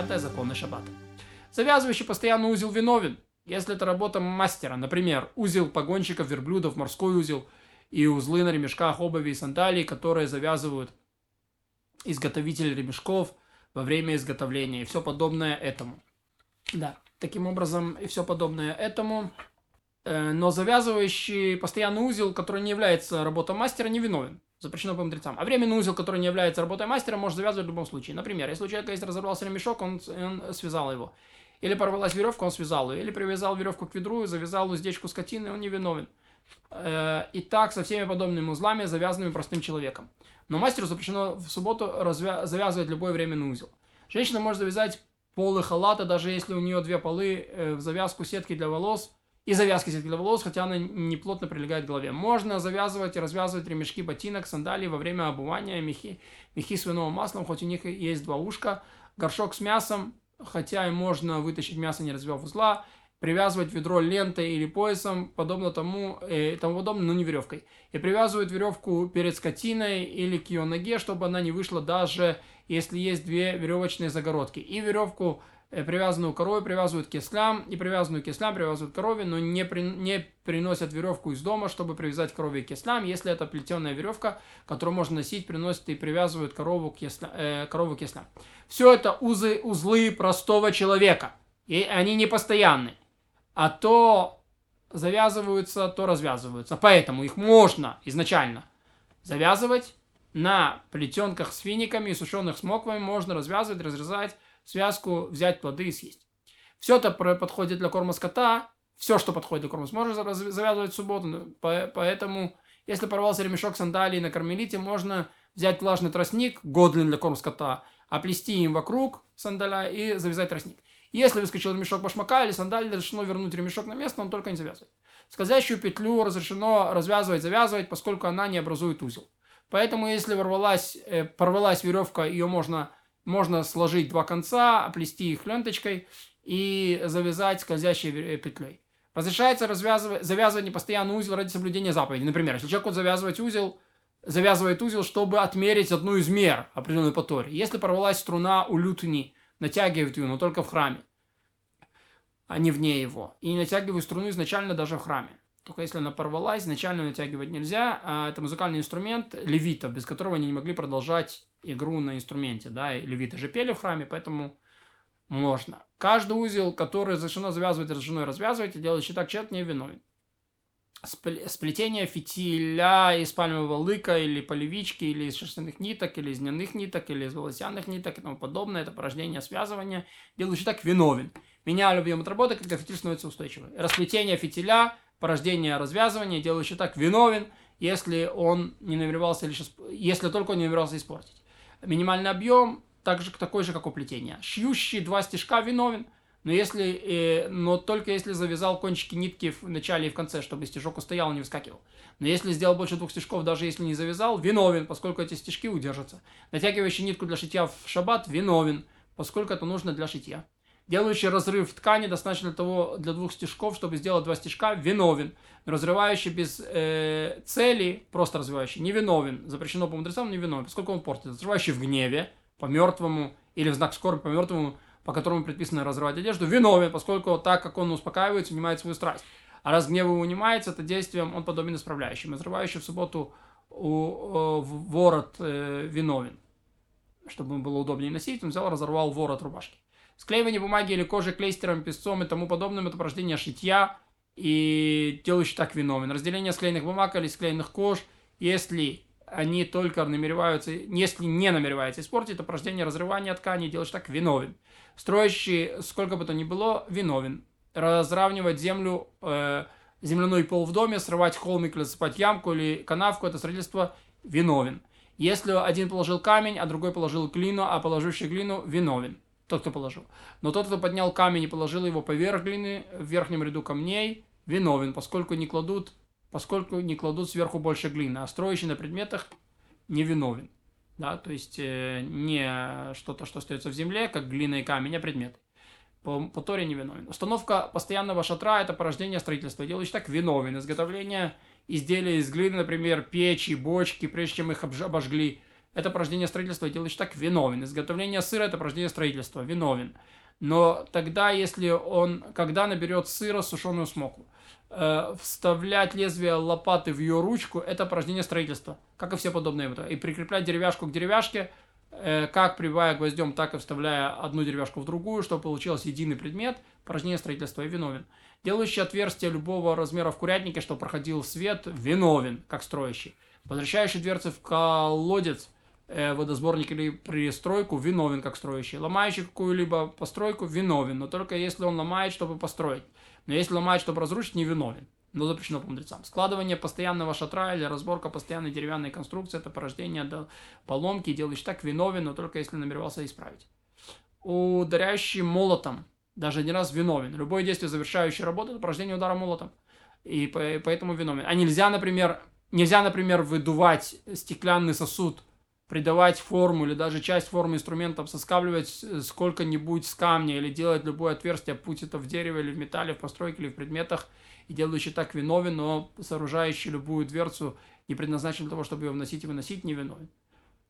Десятое. Законы шаббата. Завязывающий постоянно узел виновен, если это работа мастера. Например, узел погонщиков, верблюдов, морской узел и узлы на ремешках обуви и сандалии, которые завязывают изготовители ремешков во время изготовления и все подобное этому. Да, таким образом и все подобное этому. Э, но завязывающий постоянный узел, который не является работой мастера, не виновен. Запрещено по мудрецам. А временный узел, который не является работой мастера, может завязывать в любом случае. Например, если у человека есть разорвался ремешок, он, он связал его. Или порвалась веревка, он связал ее. Или привязал веревку к ведру и завязал уздечку скотины, он не виновен. Э, и так со всеми подобными узлами, завязанными простым человеком. Но мастеру запрещено в субботу развя- завязывать любой временный узел. Женщина может завязать полы халата, даже если у нее две полы э, в завязку сетки для волос и завязки сетки для волос, хотя она не плотно прилегает к голове. Можно завязывать и развязывать ремешки ботинок, сандалии во время обувания, мехи, мехи с виновым маслом, хоть у них есть два ушка, горшок с мясом, хотя и можно вытащить мясо, не развел узла, привязывать ведро лентой или поясом, подобно тому, э, тому подобное, но не веревкой. И привязывают веревку перед скотиной или к ее ноге, чтобы она не вышла даже если есть две веревочные загородки. И веревку, привязанную корове, привязывают к кислям, и привязанную к кислям привязывают к корове, но не, при, не приносят веревку из дома, чтобы привязать корове к кислям. Если это плетеная веревка, которую можно носить, приносят и привязывают корову к, кисля, э, корову к кислям. Все это узы, узлы простого человека. И они не постоянны. А то завязываются, то развязываются. Поэтому их можно изначально завязывать на плетенках с финиками и сушеных смоквами. Можно развязывать, разрезать связку, взять плоды и съесть. Все это подходит для корма скота. Все, что подходит для корма, можно завязывать в субботу. Поэтому, если порвался ремешок сандалии на кармелите, можно взять влажный тростник, годный для корма скота, оплести им вокруг сандаля и завязать тростник. Если выскочил ремешок башмака или сандалии, разрешено вернуть ремешок на место, он только не завязывает. Скользящую петлю разрешено развязывать, завязывать, поскольку она не образует узел. Поэтому, если ворвалась, э, порвалась веревка, ее можно, можно сложить два конца, оплести их ленточкой и завязать скользящей э, петлей. Разрешается развязывать, завязывать непостоянный узел ради соблюдения заповеди. Например, если человек хочет завязывать узел, завязывает узел, чтобы отмерить одну из мер определенной по Торе. Если порвалась струна у лютни, натягивает ее, но только в храме, а не вне его. И натягивает струну изначально даже в храме. Только если она порвалась, изначально натягивать нельзя. А это музыкальный инструмент левита, без которого они не могли продолжать игру на инструменте. Да? И левиты же пели в храме, поэтому можно. Каждый узел, который разрешено завязывать, разрешено развязывать, и делающий так человек не виновен. Сплетение фитиля из пальмового лыка или полевички, или из шерстяных ниток, или из льняных ниток, или из волосяных ниток и тому подобное. Это порождение связывания. Делающий так виновен. Меня объем от когда фитиль становится устойчивым. Расплетение фитиля порождение развязывания, делающий так виновен, если он не намеревался если только он не намеревался испортить. Минимальный объем также такой же, как у плетения. Шьющий два стежка виновен, но, если, э, но только если завязал кончики нитки в начале и в конце, чтобы стежок устоял и не выскакивал. Но если сделал больше двух стежков, даже если не завязал, виновен, поскольку эти стежки удержатся. Натягивающий нитку для шитья в шаббат виновен, поскольку это нужно для шитья делающий разрыв ткани достаточно для того для двух стежков, чтобы сделать два стежка, виновен. Разрывающий без э, цели, просто развивающий, не виновен. Запрещено по мудрецам, не поскольку он портит. Разрывающий в гневе, по мертвому, или в знак скорби по мертвому, по которому предписано разрывать одежду, виновен, поскольку так как он успокаивается, унимает свою страсть. А раз гнев унимается, это действием он подобен исправляющим. Разрывающий в субботу у, в ворот э, виновен. Чтобы было удобнее носить, он взял, разорвал ворот рубашки. Склеивание бумаги или кожи клейстером, песцом и тому подобным – это порождение шитья и делающий так виновен. Разделение склеенных бумаг или склеенных кож, если они только намереваются, если не намереваются испортить, это порождение разрывания ткани, делающий так виновен. Строящий, сколько бы то ни было, виновен. Разравнивать землю, э, земляной пол в доме, срывать холмик или засыпать ямку или канавку – это строительство виновен. Если один положил камень, а другой положил глину, а положивший глину виновен тот, кто положил. Но тот, кто поднял камень и положил его поверх глины, в верхнем ряду камней, виновен, поскольку не кладут, поскольку не кладут сверху больше глины, а строящий на предметах не виновен. Да, то есть э, не что-то, что остается в земле, как глина и камень, а предмет. По, по Торе не виновен. Установка постоянного шатра – это порождение строительства. Делающий так виновен. Изготовление изделия из глины, например, печи, бочки, прежде чем их обожгли, это порождение строительства, и делающий так виновен. Изготовление сыра – это порождение строительства, виновен. Но тогда, если он, когда наберет сыра сушеную смоку, э, вставлять лезвие лопаты в ее ручку – это порождение строительства, как и все подобные. И прикреплять деревяшку к деревяшке, э, как прибивая гвоздем, так и вставляя одну деревяшку в другую, чтобы получился единый предмет, порождение строительства и виновен. Делающий отверстие любого размера в курятнике, чтобы проходил свет, виновен, как строящий. Возвращающий дверцы в колодец – водосборник или пристройку, виновен как строящий. Ломающий какую-либо постройку, виновен, но только если он ломает, чтобы построить. Но если ломает, чтобы разрушить, не виновен. Но запрещено по мудрецам. Складывание постоянного шатра или разборка постоянной деревянной конструкции – это порождение до поломки, делающий так виновен, но только если намеревался исправить. Ударяющий молотом даже один раз виновен. Любое действие, завершающее работу, это порождение удара молотом. И поэтому виновен. А нельзя, например, нельзя, например, выдувать стеклянный сосуд – придавать форму или даже часть формы инструментом, соскабливать э, сколько-нибудь с камня или делать любое отверстие, путь это в дереве или в металле, в постройке или в предметах, и делающий так виновен, но сооружающий любую дверцу не предназначен для того, чтобы ее вносить и выносить, не виновен.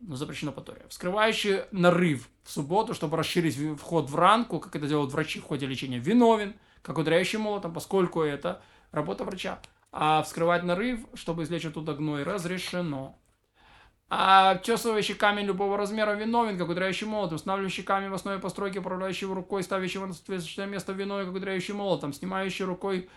Но запрещено по. Вскрывающий нарыв в субботу, чтобы расширить вход в ранку, как это делают врачи в ходе лечения, виновен, как ударяющий молотом, поскольку это работа врача. А вскрывать нарыв, чтобы извлечь оттуда гной, разрешено. А обтесывающий камень любого размера виновен, как ударяющий молотом, устанавливающий камень в основе постройки, управляющий рукой, ставящий в соответствующее место виной, как ударяющий молотом, снимающий рукой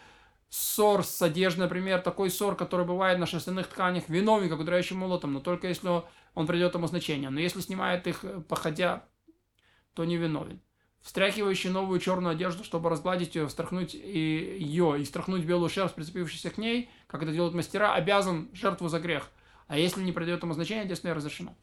ссор с одежды, например, такой ссор, который бывает на шерстяных тканях, виновен, как ударяющий молотом, но только если он придет ему значение. Но если снимает их, э, походя, то не виновен. Встряхивающий новую черную одежду, чтобы разгладить ее, встряхнуть ее и страхнуть белую шерсть, прицепившуюся к ней, как это делают мастера, обязан жертву за грех – а если не придает ему значения, действие разрешено.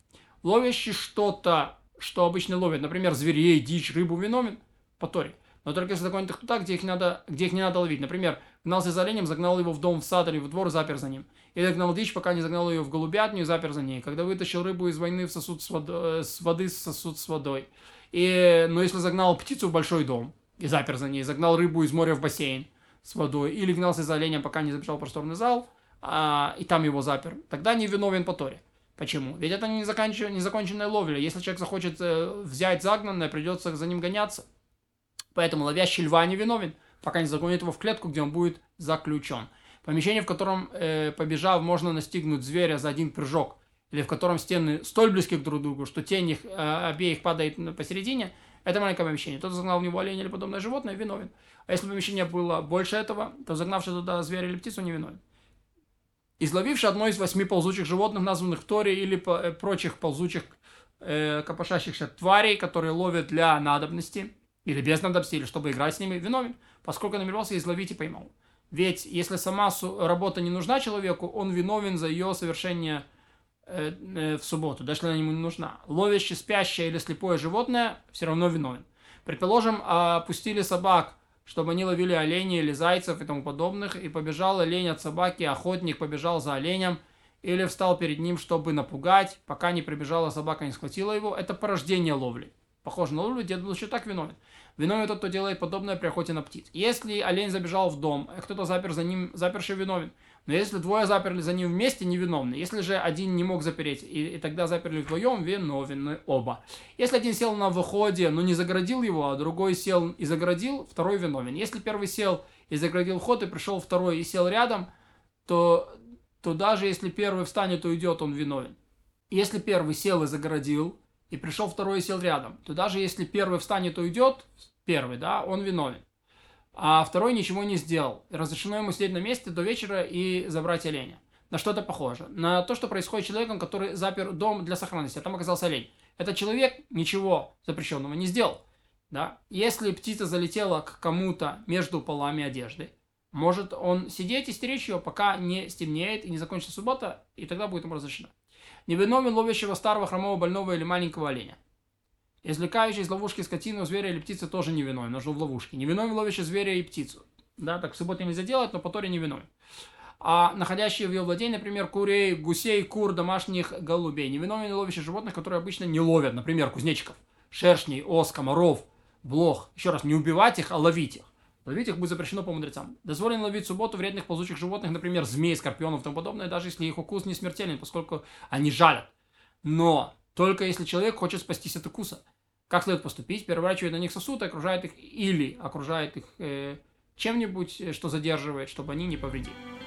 Ловящий что-то, что обычно ловят, например, зверей, дичь, рыбу, виновен по Торе. Но только если загонит их туда, где их, надо, где их не надо ловить. Например, гнался за оленем, загнал его в дом, в сад или в двор, запер за ним. Или гнал дичь, пока не загнал ее в голубятню запер за ней. Когда вытащил рыбу из войны в сосуд с, водой, э, с воды в сосуд с водой. И, но если загнал птицу в большой дом и запер за ней, загнал рыбу из моря в бассейн с водой, или гнался за оленем, пока не забежал просторный зал – а, и там его запер, тогда не виновен по Торе. Почему? Ведь это не, заканчив... незаконченная ловля. Если человек захочет э, взять загнанное, придется за ним гоняться. Поэтому ловящий льва не виновен, пока не загонит его в клетку, где он будет заключен. Помещение, в котором, э, побежав, можно настигнуть зверя за один прыжок, или в котором стены столь близки друг к другу, что тень их э, обеих падает посередине, это маленькое помещение. Тот загнал в него олень или подобное животное, виновен. А если помещение было больше этого, то загнавший туда зверя или птицу не виновен изловивший одно из восьми ползучих животных, названных в Торе, или э, прочих ползучих э, копошащихся тварей, которые ловят для надобности, или без надобности, или чтобы играть с ними, виновен, поскольку намеревался изловить и поймал. Ведь если сама работа не нужна человеку, он виновен за ее совершение э, э, в субботу, даже если она ему не нужна. Ловящий спящее или слепое животное все равно виновен. Предположим, опустили собак чтобы они ловили оленей или зайцев и тому подобных, и побежал олень от собаки, охотник побежал за оленем, или встал перед ним, чтобы напугать, пока не прибежала собака, не схватила его, это порождение ловли. Похоже на ловлю, дед был еще так виновен. Виновен тот, кто делает подобное при охоте на птиц. Если олень забежал в дом, а кто-то запер за ним, заперший виновен. Но если двое заперли за ним вместе, невиновны. Если же один не мог запереть, и, и тогда заперли вдвоем, виновны оба. Если один сел на выходе, но не загородил его, а другой сел и загородил, второй виновен. Если первый сел и загородил вход, и пришел второй и сел рядом, то, то даже если первый встанет и уйдет, он виновен. Если первый сел и загородил, и пришел второй и сел рядом, то даже если первый встанет и уйдет, первый, да, он виновен а второй ничего не сделал. Разрешено ему сидеть на месте до вечера и забрать оленя. На что это похоже? На то, что происходит с человеком, который запер дом для сохранности, а там оказался олень. Этот человек ничего запрещенного не сделал. Да? Если птица залетела к кому-то между полами одежды, может он сидеть и стеречь ее, пока не стемнеет и не закончится суббота, и тогда будет ему разрешено. Невиновен ловящего старого, хромого, больного или маленького оленя. Извлекающий из ловушки скотину, зверя или птицы тоже не виновен, нужно в ловушке. Не виновен ловящий зверя и птицу. Да, так в субботу нельзя делать, но по торе не виновен. А находящие в ее владении, например, курей, гусей, кур, домашних голубей. Не виновен ловящих животных, которые обычно не ловят, например, кузнечиков, шершней, ос, комаров, блох. Еще раз, не убивать их, а ловить их. Ловить их будет запрещено по мудрецам. Дозволено ловить в субботу вредных ползучих животных, например, змей, скорпионов и тому подобное, даже если их укус не смертелен, поскольку они жалят. Но только если человек хочет спастись от укуса. Как следует поступить? Переворачивает на них сосуд, окружает их или окружает их э, чем-нибудь, э, что задерживает, чтобы они не повредили.